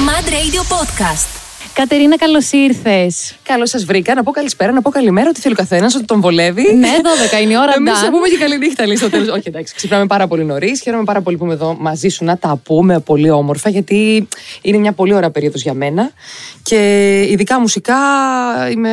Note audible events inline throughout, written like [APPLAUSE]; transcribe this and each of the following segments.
Mad Radio Podcast. Κατερίνα, καλώς ήρθες. Καλώς σας βρήκα. Να πω καλησπέρα, να πω καλημέρα, ότι θέλει ο καθένας, ότι τον βολεύει. Ναι, 12 είναι η ώρα. Εμείς θα πούμε και καλή νύχτα, λέει στο τέλος. Όχι, εντάξει, ξυπνάμε πάρα πολύ νωρίς. Χαίρομαι πάρα πολύ που είμαι εδώ μαζί σου να τα πούμε πολύ όμορφα, γιατί είναι μια πολύ ωραία περίοδος για μένα. Και ειδικά μουσικά είμαι.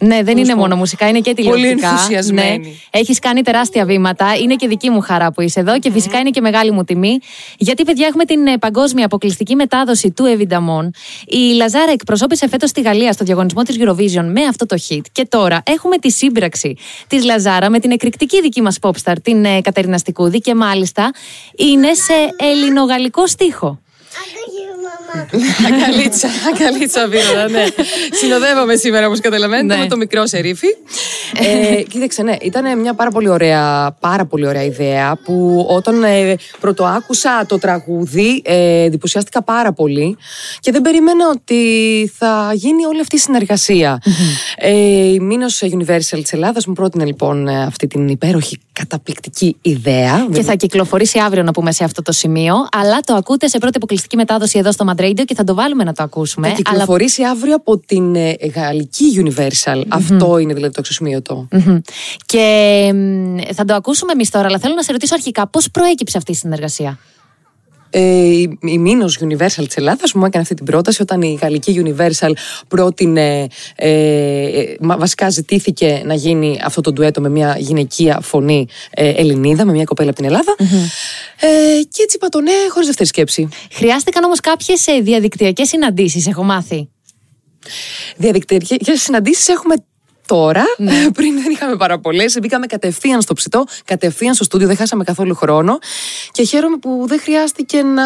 Ναι, δεν είναι μόνο μουσικά, είναι και τηλεοπτικά. Πολύ ενθουσιασμένη. Ναι. Έχεις κάνει τεράστια βήματα. Είναι και δική μου χαρά που είσαι εδώ και φυσικά είναι και μεγάλη μου τιμή. Γιατί, παιδιά, έχουμε την ε, παγκόσμια αποκλειστική μετάδοση του Εβινταμόν. Η Λαζάρα εκπροσώπησε φέτος στη Γαλλία στο διαγωνισμό της Eurovision με αυτό το hit. Και τώρα έχουμε τη σύμπραξη της Λαζάρα με την εκρηκτική δική μας popstar, την ε, Κατερίνα Στικούδη. Και μάλιστα είναι σε ελληνογαλλικό στίχο. Αγκαλίτσα, αγκαλίτσα βίρονα, ναι. Συνοδεύομαι σήμερα, όπως καταλαβαίνετε, Ναι. με το μικρό σερίφι. ε, κοίταξε, ναι, ήταν μια πάρα πολύ ωραία, πάρα πολύ ωραία ιδέα που όταν ε, πρωτοάκουσα το τραγούδι ε, εντυπωσιάστηκα πάρα πολύ και δεν περίμενα ότι θα γίνει όλη αυτή η συνεργασία. ε, η Μήνος Universal της Ελλάδας μου πρότεινε λοιπόν ε, αυτή την υπέροχη καταπληκτική ιδέα. Και θα κυκλοφορήσει αύριο να πούμε σε αυτό το σημείο. Αλλά το ακούτε σε πρώτη αποκλειστική μετάδοση εδώ στο Mad Radio και θα το βάλουμε να το ακούσουμε. Θα Αλλά κυκλοφορήσει αύριο από την ε, γαλλική Universal. Αυτό είναι δηλαδή το αξιοσημείωτο. Μμμ. Και μ, θα το ακούσουμε εμείς τώρα, αλλά θέλω να σε ρωτήσω αρχικά πώς προέκυψε αυτή η συνεργασία; Ε, η, η Μήνος Universal της Ελλάδας μου έκανε αυτή την πρόταση όταν η γαλλική Universal πρότεινε, ε, ε, μα- βασικά ζητήθηκε να γίνει αυτό το ντουέτο με μια γυναικεία φωνή ε, Ελληνίδα, με μια κοπέλα από την ελλαδα Ε, και έτσι είπα το ναι χωρίς δεύτερη σκέψη. Χρειάστηκαν όμως κάποιες διαδικτυακές συναντήσεις, έχω μάθει. Διαδικτυακές συναντήσεις έχουμε τώρα. [LAUGHS] Πριν δεν είχαμε πάρα πολλές. Μπήκαμε κατευθείαν στο ψητό, κατευθείαν στο στούντιο, δεν χάσαμε καθόλου χρόνο. Και χαίρομαι που δεν χρειάστηκε να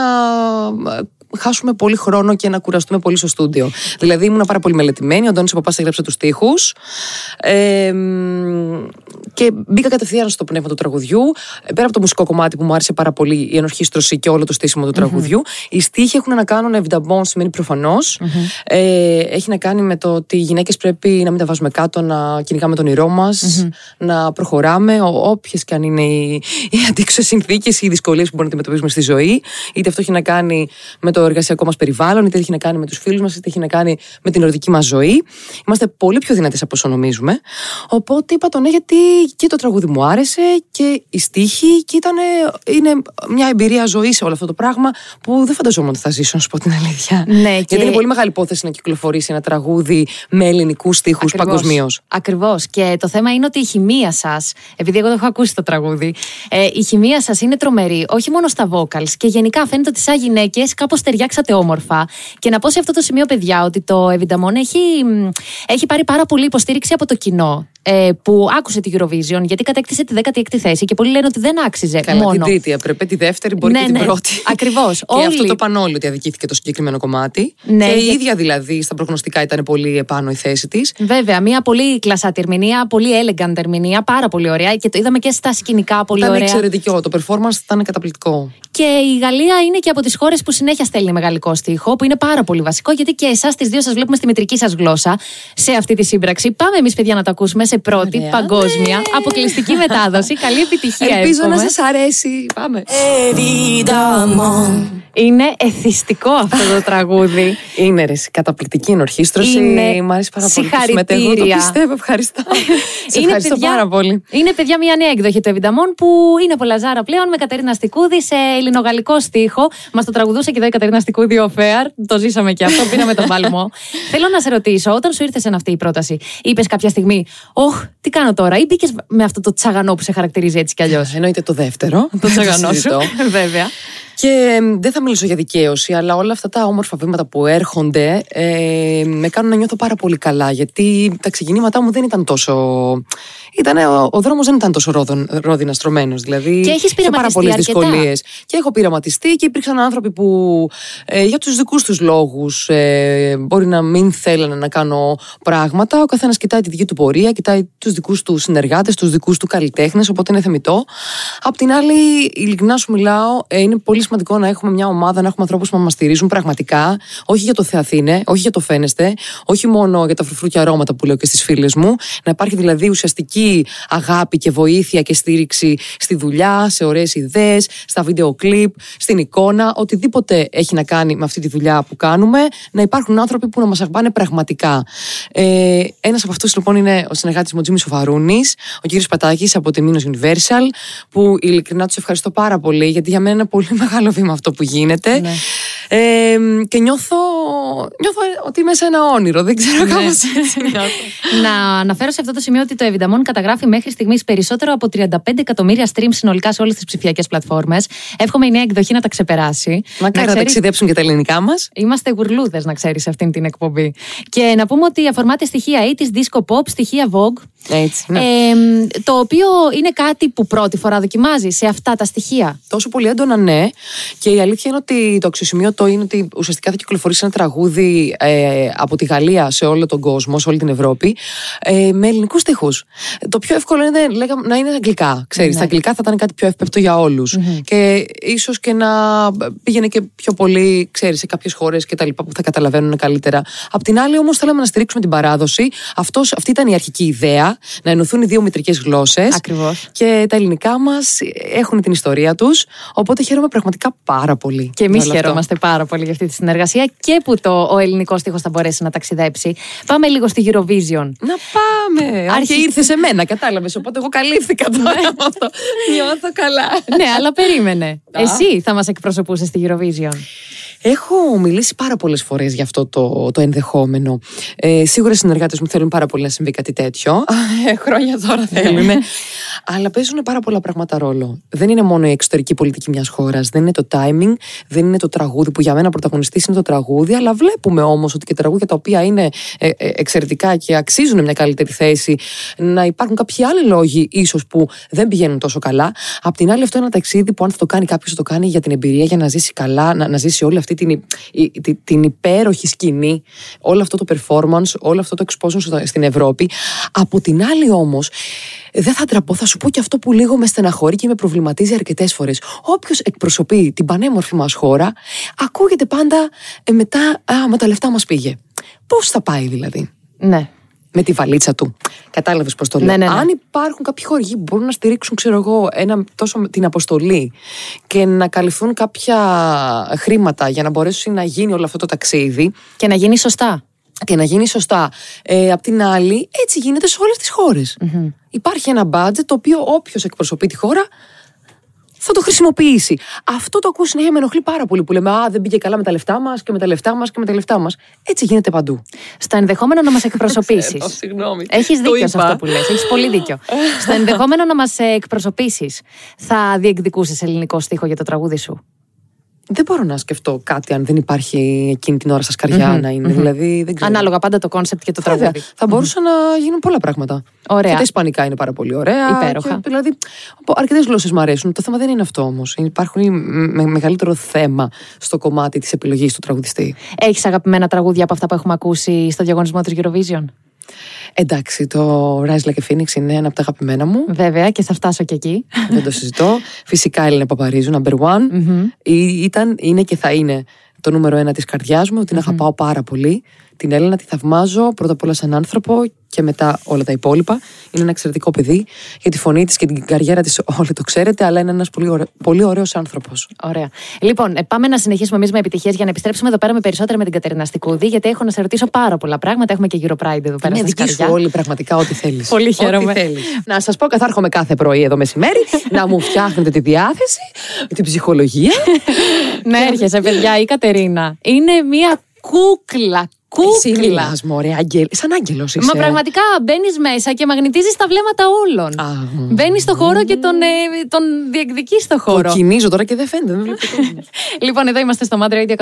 ε, χάσουμε πολύ χρόνο και να κουραστούμε πολύ στο στούντιο. Δηλαδή ήμουν πάρα πολύ μελετημένη. Ο Αντώνης Παπάς έγραψε τους στίχους. Ε, μ, και μπήκα κατευθείαν στο πνεύμα του τραγουδιού. Ε, Πέρα από το μουσικό κομμάτι που μου άρεσε πάρα πολύ, η ενορχίστρωση και όλο το στήσιμο του τραγουδιού. Οι στίχοι έχουν να κάνουν ευνταμπών, σημαίνει προφανώς. Ε, έχει να κάνει με το ότι οι γυναίκες πρέπει να μην τα βάζουμε κάτω, να κυνηγάμε τον ηρώ μας, να προχωράμε, όποιες και αν είναι οι, οι αντίξωες συνθήκες ή οι δυσκολίες που μπορούμε να αντιμετωπίζουμε στη ζωή. Είτε αυτό έχει να κάνει με το εργασιακό μας περιβάλλον, είτε έχει να κάνει με τους φίλους μας, είτε έχει να κάνει με την ερωτική μας ζωή. Είμαστε πολύ πιο δυνατές από όσο νομίζουμε. Οπότε είπα το ναι, γιατί και το τραγούδι μου άρεσε και η στίχη και ήταν, είναι μια εμπειρία ζωής σε όλο αυτό το πράγμα που δεν φανταζόμουν ότι θα ζήσω, να σου πω την αλήθεια. Ναι, Γιατί και- είναι πολύ μεγάλη υπόθεση να κυκλοφορήσει ένα τραγούδι με ελληνικούς στίχους παγκοσμίως. Ακριβώς. Και το θέμα είναι ότι η χημεία σας, επειδή εγώ το έχω ακούσει το τραγούδι, ε, η χημεία σας είναι τρομερή, όχι μόνο στα vocals. Και γενικά φαίνεται ότι σαν γυναίκες κάπως ταιριάξατε όμορφα. Και να πω σε αυτό το σημείο, παιδιά, ότι το Evidamon έχει, μ, έχει πάρει πάρα πολύ υποστήριξη από το κοινό. Ε, που άκουσε τη Eurovision, γιατί κατέκτησε τη 16η θέση και πολλοί λένε ότι δεν άξιζε Καλά, μόνο. την τρίτη έπρεπε, τη δεύτερη μπορεί Ναι, και την ναι, πρώτη. ακριβώς. [LAUGHS] και Όλοι- αυτό το είπαν όλοι ότι αδικήθηκε το συγκεκριμένο κομμάτι. Ναι, και η για- ίδια δηλαδή στα προγνωστικά ήταν πολύ επάνω η θέση της. Βέβαια, μια πολύ κλασάτη ερμηνεία, πολύ elegant ερμηνεία, πάρα πολύ ωραία και το είδαμε και στα σκηνικά πολύ Ήταν ωραία. εξαιρετικό. Το performance ήταν καταπληκτικό. Και η Γαλλία είναι και από τις χώρες που συνέχεια στέλνει μεγαλικό στίχο, που είναι πάρα πολύ βασικό, γιατί και εσάς τις δύο σας βλέπουμε στη μητρική σας γλώσσα σε αυτή τη σύμπραξη. Πάμε εμείς, παιδιά, να το ακούσουμε σε πρώτη Ωραία. παγκόσμια αποκλειστική μετάδοση. Καλή επιτυχία, Ελπίζω να εύχομαι. σας αρέσει. Πάμε. Είναι εθιστικό αυτό το τραγούδι. Είναι ρε, εσύ, καταπληκτική ενορχίστρωση. Είναι Μ' αρέσει πάρα πολύ. που συγχαρητήρια. συμμετέχω. Το πιστεύω, ευχαριστώ. [LAUGHS] Σε ευχαριστώ πάρα πολύ. Είναι παιδιά μια νέα εκδοχή του Εβινταμόν που είναι από Λαζάρα πλέον με Κατερίνα Στικούδη σε ελληνογαλλικό στίχο. Μας το τραγουδούσε και εδώ η Κατερίνα Στικούδη ο Φέαρ. Το ζήσαμε και αυτό, πήραμε τον παλμό. [LAUGHS] Θέλω να σε ρωτήσω, όταν σου ήρθε σε αυτή η πρόταση, είπες κάποια στιγμή, Ωχ, τι κάνω τώρα, ή μπήκες με αυτό το τσαγανό που σε χαρακτηρίζει έτσι κι αλλιώς; Εννοείται το δεύτερο. Το [LAUGHS] τσαγανό σου. συζητώ. Βέβαια. Και εμ, δεν θα μιλήσω για δικαίωση, αλλά όλα αυτά τα όμορφα βήματα που έρχονται ε, με κάνουν να νιώθω πάρα πολύ καλά. Γιατί τα ξεκινήματά μου δεν ήταν τόσο. Ήτανε, ο, ο δρόμος δεν ήταν τόσο ρόδον, ρόδινα στρωμένο. Δηλαδή, Και έχεις είχε πάρα πειραματιστεί πολλές αρκετά. δυσκολίες. Και έχω πειραματιστεί και υπήρξαν άνθρωποι που ε, για τους δικούς τους λόγους ε, μπορεί να μην θέλανε να κάνω πράγματα. Ο καθένας κοιτάει τη δική του πορεία, κοιτάει τους δικούς του συνεργάτες, τους δικούς του καλλιτέχνες, οπότε είναι θεμητό. Απ' την άλλη, ειλικρινά σου μιλάω, ε, είναι πολύ σημαντικό σημαντικό να έχουμε μια ομάδα, να έχουμε ανθρώπους που μας στηρίζουν πραγματικά. Όχι για το Θεαθήνε, όχι για το φαίνεστε, όχι μόνο για τα φρουφρούκια αρώματα που λέω και στις φίλες μου. Να υπάρχει δηλαδή ουσιαστική αγάπη και βοήθεια και στήριξη στη δουλειά, σε ωραίες ιδέες, στα βίντεο κλιπ, στην εικόνα, οτιδήποτε έχει να κάνει με αυτή τη δουλειά που κάνουμε. Να υπάρχουν άνθρωποι που να μας αγαπάνε πραγματικά. Ε, Ένας από αυτούς λοιπόν είναι ο συνεργάτης μου, Τζίμι Σοφαρούνη, ο κύριος Πατάκης από τη Μήνο Universal, που ειλικρινά τους ευχαριστώ πάρα πολύ, γιατί για μένα είναι πολύ [LAUGHS] μεγάλο βήμα αυτό που γίνεται. Ναι. Ε, και νιώθω, νιώθω ότι είμαι σε ένα όνειρο. Δεν ξέρω Ναι. κάπως έτσι [LAUGHS] νιώθω. Να αναφέρω σε αυτό το σημείο ότι το Evidamon καταγράφει μέχρι στιγμής περισσότερο από 35 εκατομμύρια streams συνολικά σε όλες τις ψηφιακές πλατφόρμες. Εύχομαι η νέα εκδοχή να τα ξεπεράσει. Μακάρι να ξέρεις, ταξιδέψουν και τα ελληνικά μας. Είμαστε γουρλούδες, να ξέρεις, σε αυτήν την εκπομπή. Και να πούμε ότι αφορμάται στοιχεία ή τη disco pop, στοιχεία Vogue. Έτσι. Ναι. Ε, το οποίο είναι κάτι που πρώτη φορά δοκιμάζει σε αυτά τα στοιχεία. Τόσο πολύ έντονα, ναι. Και η αλήθεια είναι ότι το αξιοσημείωτο είναι ότι ουσιαστικά θα κυκλοφορήσει ένα τραγούδι ε, από τη Γαλλία σε όλο τον κόσμο, σε όλη την Ευρώπη, ε, με ελληνικούς στίχους. Το πιο εύκολο είναι λέγαμε, να είναι αγγλικά. Ξέρεις, Ναι. Τα αγγλικά θα ήταν κάτι πιο εύπεπτο για όλους. Και ίσως και να πήγαινε και πιο πολύ, ξέρεις, σε κάποιες χώρες και τα λοιπά που θα καταλαβαίνουν καλύτερα. Απ' την άλλη, όμως, θέλαμε να στηρίξουμε την παράδοση. Αυτός, αυτή ήταν η αρχική ιδέα, να ενωθούν οι δύο μητρικές γλώσσες. Ακριβώς. Και τα ελληνικά μας έχουν την ιστορία τους. Οπότε χαίρομαι πραγματικά πάρα πολύ. Και εμείς με όλο αυτό. χαιρόμαστε πάρα πολύ για αυτή τη συνεργασία και που το, ο ελληνικός στίχος θα μπορέσει να ταξιδέψει. Πάμε λίγο στη Eurovision. Να πάμε. Αν Άρχι- και ήρθε σε μένα, κατάλαβες. Οπότε εγώ καλύφθηκα τώρα Ναι. από αυτό. Νιώθω καλά. ναι, αλλά περίμενε. Α. Εσύ θα μας εκπροσωπούσες στη Eurovision. Έχω μιλήσει πάρα πολλές φορές για αυτό το, το ενδεχόμενο. Ε, σίγουρα οι συνεργάτες μου θέλουν πάρα πολύ να συμβεί κάτι τέτοιο. Ε, Χρόνια τώρα [LAUGHS] θέλουν. Αλλά παίζουν πάρα πολλά πράγματα ρόλο. Δεν είναι μόνο η εξωτερική πολιτική μιας χώρας. Δεν είναι το timing, δεν είναι το τραγούδι που για μένα πρωταγωνιστής είναι το τραγούδι. Αλλά βλέπουμε όμως ότι και τραγούδια τα οποία είναι ε, ε, εξαιρετικά και αξίζουν μια καλύτερη θέση, να υπάρχουν κάποιοι άλλοι λόγοι ίσως που δεν πηγαίνουν τόσο καλά. Απ' την άλλη, αυτό είναι ένα ταξίδι που αν θα το κάνει κάποιος, θα το κάνει για την εμπειρία, για να ζήσει καλά, να, να ζήσει όλη αυτή την, η- τη- την υπέροχη σκηνή, όλο αυτό το performance, όλο αυτό το exposure στο- στην Ευρώπη. Από την άλλη όμως, δεν θα τραπώ, θα σου πω και αυτό που λίγο με στεναχωρεί και με προβληματίζει αρκετές φορές. Όποιος εκπροσωπεί την πανέμορφη μας χώρα, ακούγεται πάντα ε, μετά, Α, με τα λεφτά μας πήγε. Πώς θα πάει δηλαδή; Ναι. Με τη βαλίτσα του. Κατάλαβες πώς το λέω. Ναι, ναι, ναι. Αν υπάρχουν κάποιοι χορηγοί που μπορούν να στηρίξουν, ξέρω εγώ, ένα, τόσο την αποστολή και να καλυφθούν κάποια χρήματα για να μπορέσει να γίνει όλο αυτό το ταξίδι Και να γίνει σωστά. και να γίνει σωστά. Ε, απ' την άλλη, έτσι γίνεται σε όλες τις χώρες. Υπάρχει ένα budget το οποίο όποιος εκπροσωπεί τη χώρα θα το χρησιμοποιήσει. Αυτό το ακούω συνέχεια με ενοχλεί πάρα πολύ που λέμε Α, δεν πήγε καλά με τα λεφτά μας και με τα λεφτά μας και με τα λεφτά μας. Έτσι γίνεται παντού. Στο ενδεχόμενο να μας εκπροσωπήσεις. [LAUGHS] Ξέρω, συγγνώμη. Έχεις Το δίκιο σε είπα. αυτό που λες. Έχεις πολύ δίκιο. [LAUGHS] Στο ενδεχόμενο να μας εκπροσωπήσεις, θα διεκδικούσες ελληνικό στίχο για το τραγούδι σου; Δεν μπορώ να σκεφτώ κάτι αν δεν υπάρχει εκείνη την ώρα σας καρδια να είναι. Δηλαδή, δεν ξέρω. Ανάλογα πάντα το concept και το Βέβαια, τραγούδι. θα μπορούσαν να γίνουν πολλά πράγματα. Ωραία. Και τα Ισπανικά είναι πάρα πολύ ωραία. Υπέροχα. Και, δηλαδή, αρκετές γλώσσες μου αρέσουν. Το θέμα δεν είναι αυτό όμως. Υπάρχουν με, μεγαλύτερο θέμα στο κομμάτι της επιλογής του τραγουδιστή. Έχεις αγαπημένα τραγούδια από αυτά που έχουμε ακούσει στο διαγωνισμό της Eurovision; Εντάξει, το Rise Like a Phoenix είναι ένα από τα αγαπημένα μου. Βέβαια, και θα φτάσω και εκεί. δεν το συζητώ. Φυσικά Έλληνα Παπαρίζου, number one. Ή- Ήταν, είναι και θα είναι το νούμερο ένα της καρδιάς μου. Την αγαπάω πάρα πολύ. Την Έλληνα τη θαυμάζω πρώτα απ' όλα σαν άνθρωπο και μετά όλα τα υπόλοιπα. Είναι ένα εξαιρετικό παιδί. Για τη φωνή της και την καριέρα της, όλοι το ξέρετε, αλλά είναι ένας πολύ, ωραίο, πολύ ωραίος άνθρωπος. Ωραία. Λοιπόν, ε, πάμε να συνεχίσουμε εμείς με επιτυχίες για να επιστρέψουμε εδώ πέρα με περισσότερα με την Κατερίνα Στικούδη, γιατί έχω να σε ρωτήσω πάρα πολλά πράγματα. Έχουμε και Euro Pride εδώ πέρα Είναι στα δική σου σκαριά. όλοι πραγματικά ό,τι θέλεις. Πολύ χαίρομαι. Να σας πω, καθάρχομαι κάθε πρωί εδώ μεσημέρι [LAUGHS] να μου φτιάχνετε τη διάθεση, την ψυχολογία. [LAUGHS] Να έρχεσαι, παιδιά, η Κατερίνα. Είναι μία κούκλα. Εσύ Κούκλα. μιλάς, μωρέ, αγγέλ, σαν άγγελος είσαι. Μα πραγματικά μπαίνεις μέσα και μαγνητίζεις τα βλέμματα όλων. Α, μ. Μπαίνεις στο χώρο και τον, ε, τον διεκδικείς στο χώρο. Κοκκινίζω τώρα και δεν φαίνεται. Δεν βλέπει κόσμος. [LAUGHS] Λοιπόν, εδώ είμαστε στο Mad Radio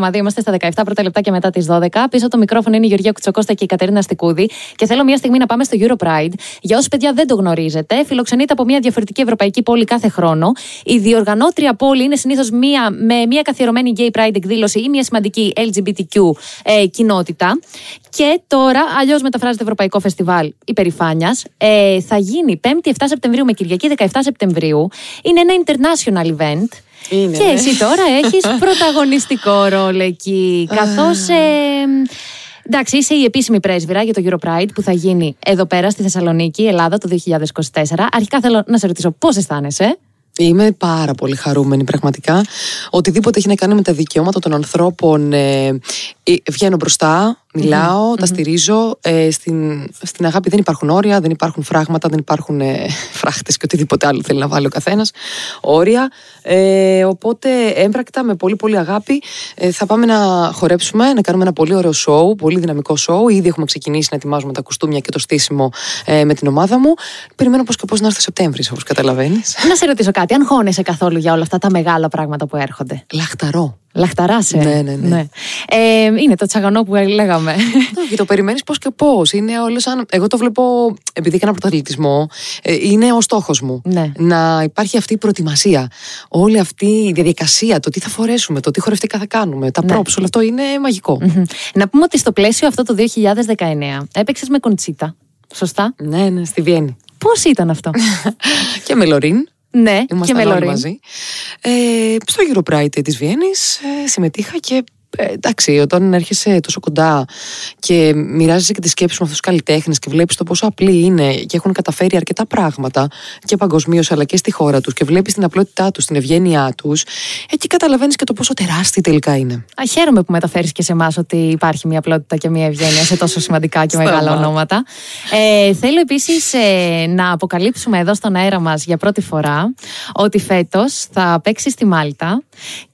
106,2. Είμαστε στα 17 πρώτα λεπτά και μετά τις 12. Πίσω το μικρόφωνο είναι η Γεωργία Κουτσοκώστα και η Κατερίνα Στικούδη. Και θέλω μια στιγμή να πάμε στο Euro Pride. Για όσους παιδιά δεν το γνωρίζετε, φιλοξενείται από μια διαφορετική ευρωπαϊκή πόλη κάθε χρόνο. Η διοργανώτρια πόλη είναι συνήθως μία με μια καθιερωμένη Gay Pride εκδήλωση ή μια σημαντική LGBTQ ε, κοινότητα. Και τώρα, αλλιώς μεταφράζεται Ευρωπαϊκό Φεστιβάλ Υπερηφάνειας. Ε, θα γίνει 5η 7 Σεπτεμβρίου με Κυριακή 17 Σεπτεμβρίου. Είναι ένα international event. Είναι, και ναι. εσύ τώρα έχεις [LAUGHS] πρωταγωνιστικό ρόλο εκεί. Καθώς. Εντάξει, είσαι η επίσημη πρέσβυρα για το Europride που θα γίνει εδώ πέρα στη Θεσσαλονίκη, Ελλάδα, το 2024. Αρχικά θέλω να σε ρωτήσω πώς αισθάνεσαι. Είμαι πάρα πολύ χαρούμενη πραγματικά. Οτιδήποτε έχει να κάνει με τα δικαιώματα των ανθρώπων ε, ε, βγαίνω μπροστά, μιλάω, τα στηρίζω. Ε, στην, στην αγάπη δεν υπάρχουν όρια, δεν υπάρχουν φράγματα, δεν υπάρχουν ε, [LAUGHS] φράχτες και οτιδήποτε άλλο θέλει να βάλει ο καθένας. Όρια. Ε, οπότε έμπρακτα με πολύ πολύ αγάπη ε, θα πάμε να χορέψουμε, να κάνουμε ένα πολύ ωραίο σοου, πολύ δυναμικό σοου. Ήδη έχουμε ξεκινήσει να ετοιμάζουμε τα κουστούμια και το στήσιμο ε, με την ομάδα μου. Περιμένω πώς και πώς να έρθει ο Σεπτέμβρης, όπως καταλαβαίνεις. Να σε ρωτήσω κάτι, αν χώνεσαι καθόλου για όλα αυτά τα μεγάλα πράγματα που έρχονται; Λαχταρό. Λαχταράσαι. Ναι, ναι, ναι. Ε, είναι το τσαγανό που λέγαμε. Και [LAUGHS] το περιμένεις πώς και πώς. Είναι όλο σαν. Εγώ το βλέπω, επειδή έκανα πρωταθλητισμό, ε, είναι ο στόχος μου. Ναι. Να υπάρχει αυτή η προετοιμασία. Όλη αυτή η διαδικασία, το τι θα φορέσουμε, το τι χορευτικά θα κάνουμε, τα Ναι. props, όλο αυτό είναι μαγικό. Μμμ. Να πούμε ότι στο πλαίσιο αυτό το 2019 έπαιξες με κοντσίτα. Σωστά; Ναι, ναι, στη Βιέννη. Πώς ήταν αυτό; [LAUGHS] και με Λωρίν. ναι, Ήμασταν και με όλοι Λωρίν. μαζί. Ε, στο Europride της Βιέννης ε, συμμετείχα και ε, εντάξει, όταν έρχεσαι τόσο κοντά και μοιράζεσαι και τη σκέψη με αυτούς τους καλλιτέχνες και βλέπεις το πόσο απλοί είναι και έχουν καταφέρει αρκετά πράγματα και παγκοσμίως αλλά και στη χώρα τους και βλέπεις την απλότητά τους, την ευγένειά τους, εκεί καταλαβαίνεις και το πόσο τεράστιοι τελικά είναι. Α, χαίρομαι που μεταφέρεις και σε εμάς ότι υπάρχει μια απλότητα και μια ευγένεια σε τόσο σημαντικά και μεγάλα Σταμάτα. ονόματα. Ε, θέλω επίσης να αποκαλύψουμε εδώ στον αέρα μας για πρώτη φορά ότι φέτος θα παίξει στη Μάλτα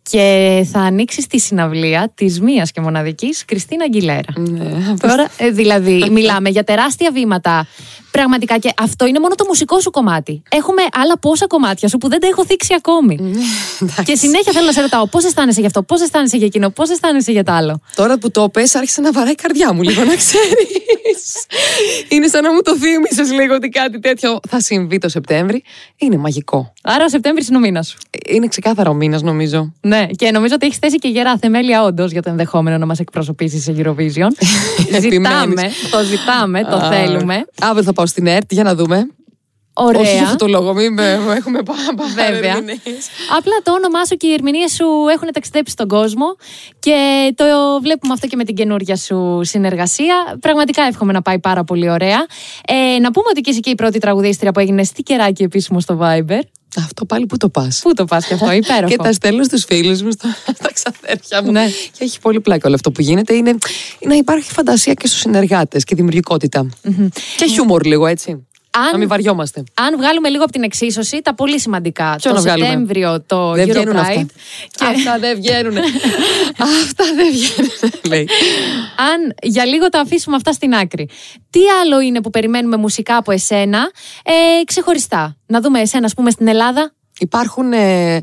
και θα ανοίξεις τη συναυλία της μίας και μοναδικής Κριστίνα Αγγιλέρα. Ναι, Τώρα, ε, δηλαδή, μιλάμε για τεράστια βήματα. Πραγματικά και αυτό είναι μόνο το μουσικό σου κομμάτι. Έχουμε άλλα πόσα κομμάτια σου που δεν τα έχω θίξει ακόμη. και συνέχεια θέλω να σε ρωτάω πώς αισθάνεσαι γι' αυτό, πώς αισθάνεσαι για εκείνο, πώς αισθάνεσαι για το άλλο; Τώρα που το πες άρχισε να βαράει η καρδιά μου λίγο να ξέρεις. είναι σαν να μου το θύμισες λίγο ότι κάτι τέτοιο θα συμβεί το Σεπτέμβρη. Είναι μαγικό. Άρα ο Σεπτέμβρης είναι ο μήνας σου. Είναι ξεκάθαρο ο μήνας νομίζω. Ναι, και νομίζω ότι έχεις θέσει και γερά θεμέλια όντως για το ενδεχόμενο να μας εκπροσωπήσεις σε Eurovision. [LAUGHS] ζητάμε, Επιμένεις. το ζητάμε, το Α, θέλουμε. Αύριο θα πάω στην ΕΡΤ για να δούμε. Ωραία. Όχι για αυτό το λόγο, μην με έχουμε πάρα Βέβαια. ερμηνείες. Απλά το όνομά σου και οι ερμηνείες σου έχουν ταξιδέψει στον κόσμο και το βλέπουμε αυτό και με την καινούργια σου συνεργασία. Πραγματικά εύχομαι να πάει πάρα πολύ ωραία. Ε, να πούμε ότι και είσαι και η πρώτη τραγουδίστρια που έγινε στικεράκι επίσημο στο Viber. Αυτό πάλι που το πας. Πού το πας και αυτό, υπέροχο. [LAUGHS] Και τα στέλνω στους φίλους μου, στα, [LAUGHS] στα ξαδέρφια μου. Ναι. Και έχει πολύ πλάκα όλο αυτό που γίνεται. Είναι να υπάρχει φαντασία και στους συνεργάτες και δημιουργικότητα. Και χιούμορ λίγο, έτσι. Αν- Να μην βαριόμαστε. Αν βγάλουμε λίγο από την εξίσωση, τα πολύ σημαντικά. Ποιο το να βγάλουμε; Σεπτέμβριο το Δεν Europride. βγαίνουν αυτά. Αυτά δεν βγαίνουν. [LAUGHS] αυτά δεν βγαίνουν. Λέει. Αν για λίγο τα αφήσουμε αυτά στην άκρη. Τι άλλο είναι που περιμένουμε μουσικά από εσένα, ε, ξεχωριστά. Να δούμε εσένα, ας πούμε, στην Ελλάδα. Υπάρχουν ε,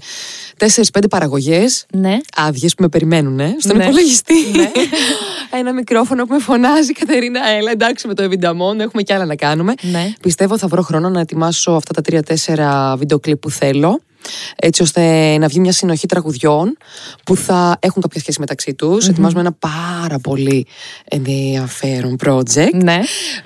4-5 παραγωγές. Ναι. Άδειες που με περιμένουν ε, στον Ναι. υπολογιστή. [LAUGHS] Ένα μικρόφωνο που με φωνάζει, Κατερίνα, έλα εντάξει με το Εβινταμόν, έχουμε κι άλλα να κάνουμε. Ναι. Πιστεύω θα βρω χρόνο να ετοιμάσω αυτά τα 3-4 βίντεο κλιπ που θέλω. Έτσι ώστε να βγει μια συνοχή τραγουδιών που θα έχουν κάποια σχέση μεταξύ τους. Ετοιμάζουμε ένα πάρα πολύ ενδιαφέρον project. Ναι.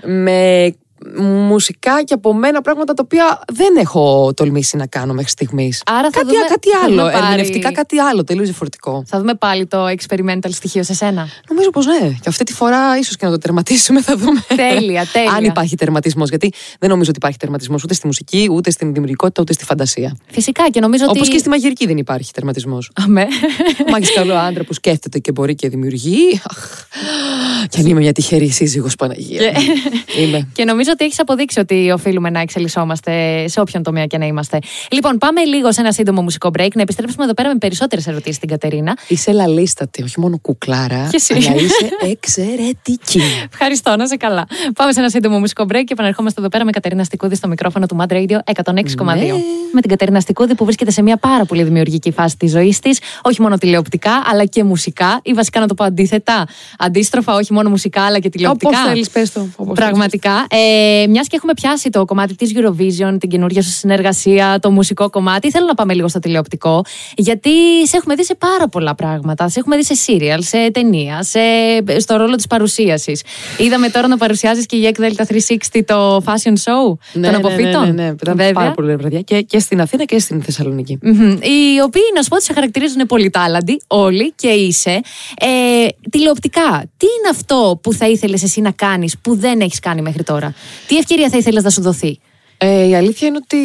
Με μουσικά και από μένα πράγματα τα οποία δεν έχω τολμήσει να κάνω μέχρι στιγμής. Άρα θα κάτι, δούμε- κάτι θα άλλο. δούμε πάλι- Ερμηνευτικά κάτι άλλο, τελείως διαφορετικό. Θα δούμε πάλι το experimental στοιχείο σε σένα. Νομίζω πως ναι. Και αυτή τη φορά ίσως και να το τερματίσουμε, θα δούμε. Τέλεια, [LAUGHS] τέλεια. Αν υπάρχει τερματισμός. Γιατί δεν νομίζω ότι υπάρχει τερματισμός ούτε στη μουσική, ούτε στην δημιουργικότητα, ούτε στη φαντασία. Φυσικά και νομίζω ότι. Όπω και στη μαγειρική δεν υπάρχει τερματισμός. Αμέ. Μάγει καλό άντρα που σκέφτεται και μπορεί και δημιουργεί. Αχ. Και αν είμαι μια τυχερή σύζυγος Παναγία. Είμαι. Και νομίζω ότι έχεις αποδείξει ότι οφείλουμε να εξελισσόμαστε σε όποιον τομέα και να είμαστε. Λοιπόν, πάμε λίγο σε ένα σύντομο μουσικό break, να επιστρέψουμε εδώ πέρα με περισσότερες ερωτήσεις στην Κατερίνα. Είσαι λαλίστατη, όχι μόνο κουκλάρα, Και εσύ. αλλά είσαι εξαιρετική. [LAUGHS] Ευχαριστώ, να σε καλά. Πάμε σε ένα σύντομο μουσικό break και επανερχόμαστε εδώ πέρα με Κατερίνα Στικούδη στο μικρόφωνο του Mad Radio 106,2. Ναι. Με την Κατερίνα Στικούδη που βρίσκεται σε μια πάρα πολύ δημιουργική φάση της ζωής της, όχι μόνο τηλεοπτικά, αλλά και μουσικά, ή βασικά να το πω αντίθετα. Αντίστροφα, όχι μόνο μουσικά, αλλά και τηλεοπτικά. Όπω θέλεις, πες το. όπως Πραγματικά. Ε, Ε, Μιας και έχουμε πιάσει το κομμάτι της Eurovision, την καινούργια σου συνεργασία, το μουσικό κομμάτι, θέλω να πάμε λίγο στο τηλεοπτικό. Γιατί σε έχουμε δει σε πάρα πολλά πράγματα. Σε έχουμε δει σε serial, σε ταινία, σε, στο ρόλο της παρουσίασης. Είδαμε τώρα να παρουσιάζεις και η Εκ Delta 360 το fashion show Ναι, των ναι, αποφύτων. Ναι, ναι, ναι. Πετάμε Βέβαια. πάρα πολύ βραδιά και, και στην Αθήνα και στην Θεσσαλονίκη. Μμμ. Οι οποίοι, να σου πω, ότι σε χαρακτηρίζουν πολύ τάλαντι, όλοι και είσαι. Ε, τηλεοπτικά, τι είναι αυτό που θα ήθελες εσύ να κάνεις που δεν έχεις κάνει μέχρι τώρα; Τι ευκαιρία θα ήθελες να σου δοθεί; Ε, η αλήθεια είναι ότι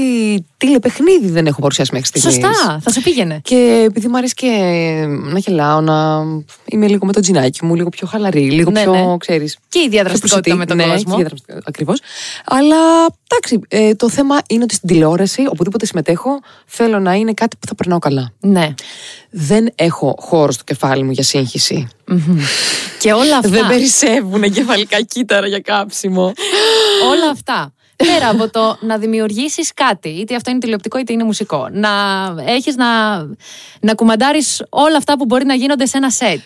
τηλεπαιχνίδι δεν έχω παρουσιάσει μέχρι στιγμής. Σωστά, θα σου πήγαινε. Και επειδή μου αρέσει και να γελάω, να είμαι λίγο με το τζινάκι μου, λίγο πιο χαλαρή, λίγο Ναι, πιο, ναι. ξέρεις, Και η διαδραστικότητα πιο με τον ναι, κόσμο. και η διαδραστικότητα, ακριβώς. Αλλά εντάξει, ε, το θέμα είναι ότι στην τηλεόραση, οπουδήποτε συμμετέχω, θέλω να είναι κάτι που θα περνάω καλά. Ναι. Δεν έχω χώρο στο κεφάλι μου για σύγχυση. Και όλα [LAUGHS] αυτά. Δεν περισσεύουν εγκεφαλικά κύτταρα για κάψιμο. όλα αυτά. Πέρα από το να δημιουργήσεις κάτι, είτε αυτό είναι τηλεοπτικό είτε είναι μουσικό, να έχεις να, να κουμαντάρεις όλα αυτά που μπορεί να γίνονται σε ένα σετ.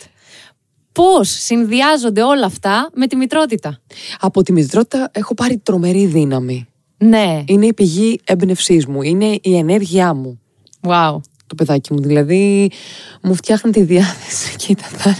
Πώς συνδυάζονται όλα αυτά με τη μητρότητα; Από τη μητρότητα έχω πάρει τρομερή δύναμη. Ναι. Είναι η πηγή έμπνευσής μου, είναι η ενέργειά μου. Wow. Το παιδάκι μου. Δηλαδή, μου φτιάχνει τη διάθεση. [LAUGHS] Κοίτα τα.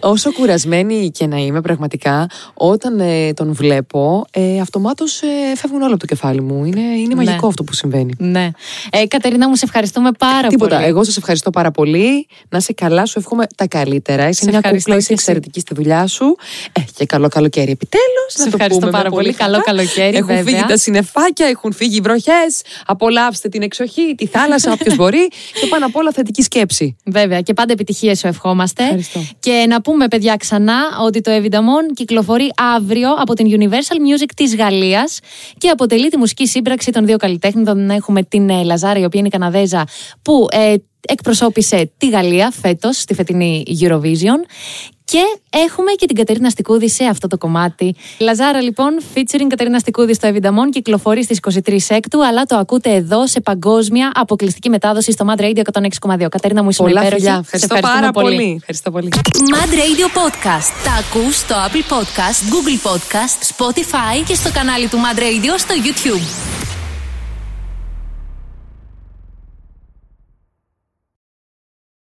Όσο κουρασμένη και να είμαι πραγματικά, όταν ε, τον βλέπω, ε, αυτομάτως ε, φεύγουν όλα από το κεφάλι μου. Είναι, είναι Ναι. μαγικό αυτό που συμβαίνει. Ναι. Ε, Κατερίνα, μου σε ευχαριστούμε πάρα Τίποτα. πολύ. Εγώ σας ευχαριστώ πάρα πολύ. Να είσαι καλά, σου εύχομαι τα καλύτερα. Είσαι Σε μια ευχαριστώ κούκλα, είσαι και εσύ. εξαιρετική στη δουλειά σου. Ε, και καλό καλοκαίρι επιτέλους. Σε ευχαριστώ πάρα πολύ. Καλό καλοκαίρι, Έχουν βέβαια. φύγει τα συννεφάκια, έχουν φύγει οι βροχές. Απολαύστε την εξοχή, τη θάλασσα, όποιος μπορεί. Και πάνω απ' όλα θετική σκέψη. Βέβαια, και πάντα επιτυχίες σου ευχόμαστε. Ευχαριστώ. Και να πούμε, παιδιά, ξανά ότι το Evidamon κυκλοφορεί αύριο από την Universal Music της Γαλλίας και αποτελεί τη μουσική σύμπραξη των δύο καλλιτέχνων. Έχουμε την ε, Λαζάρα, η οποία είναι Καναδέζα, που ε, εκπροσώπησε τη Γαλλία φέτος στη φετινή Eurovision. Και έχουμε και την Κατερίνα Στικούδη σε αυτό το κομμάτι. Λαζάρα, λοιπόν, featuring Κατερίνα Στικούδη στο Evidamon κυκλοφορεί στις 23 Έκτου, αλλά το ακούτε εδώ σε παγκόσμια αποκλειστική μετάδοση στο Mad Radio 106,2. Κατερίνα μου, ήσουν Πολλά υπέροχη. φιλιά. Σε Ευχαριστώ ευχαριστούμε πάρα πολύ. Ευχαριστώ πολύ. Mad Radio Podcast. Τα ακούς στο Apple Podcast, Google Podcast, Spotify και στο κανάλι του Mad Radio στο YouTube.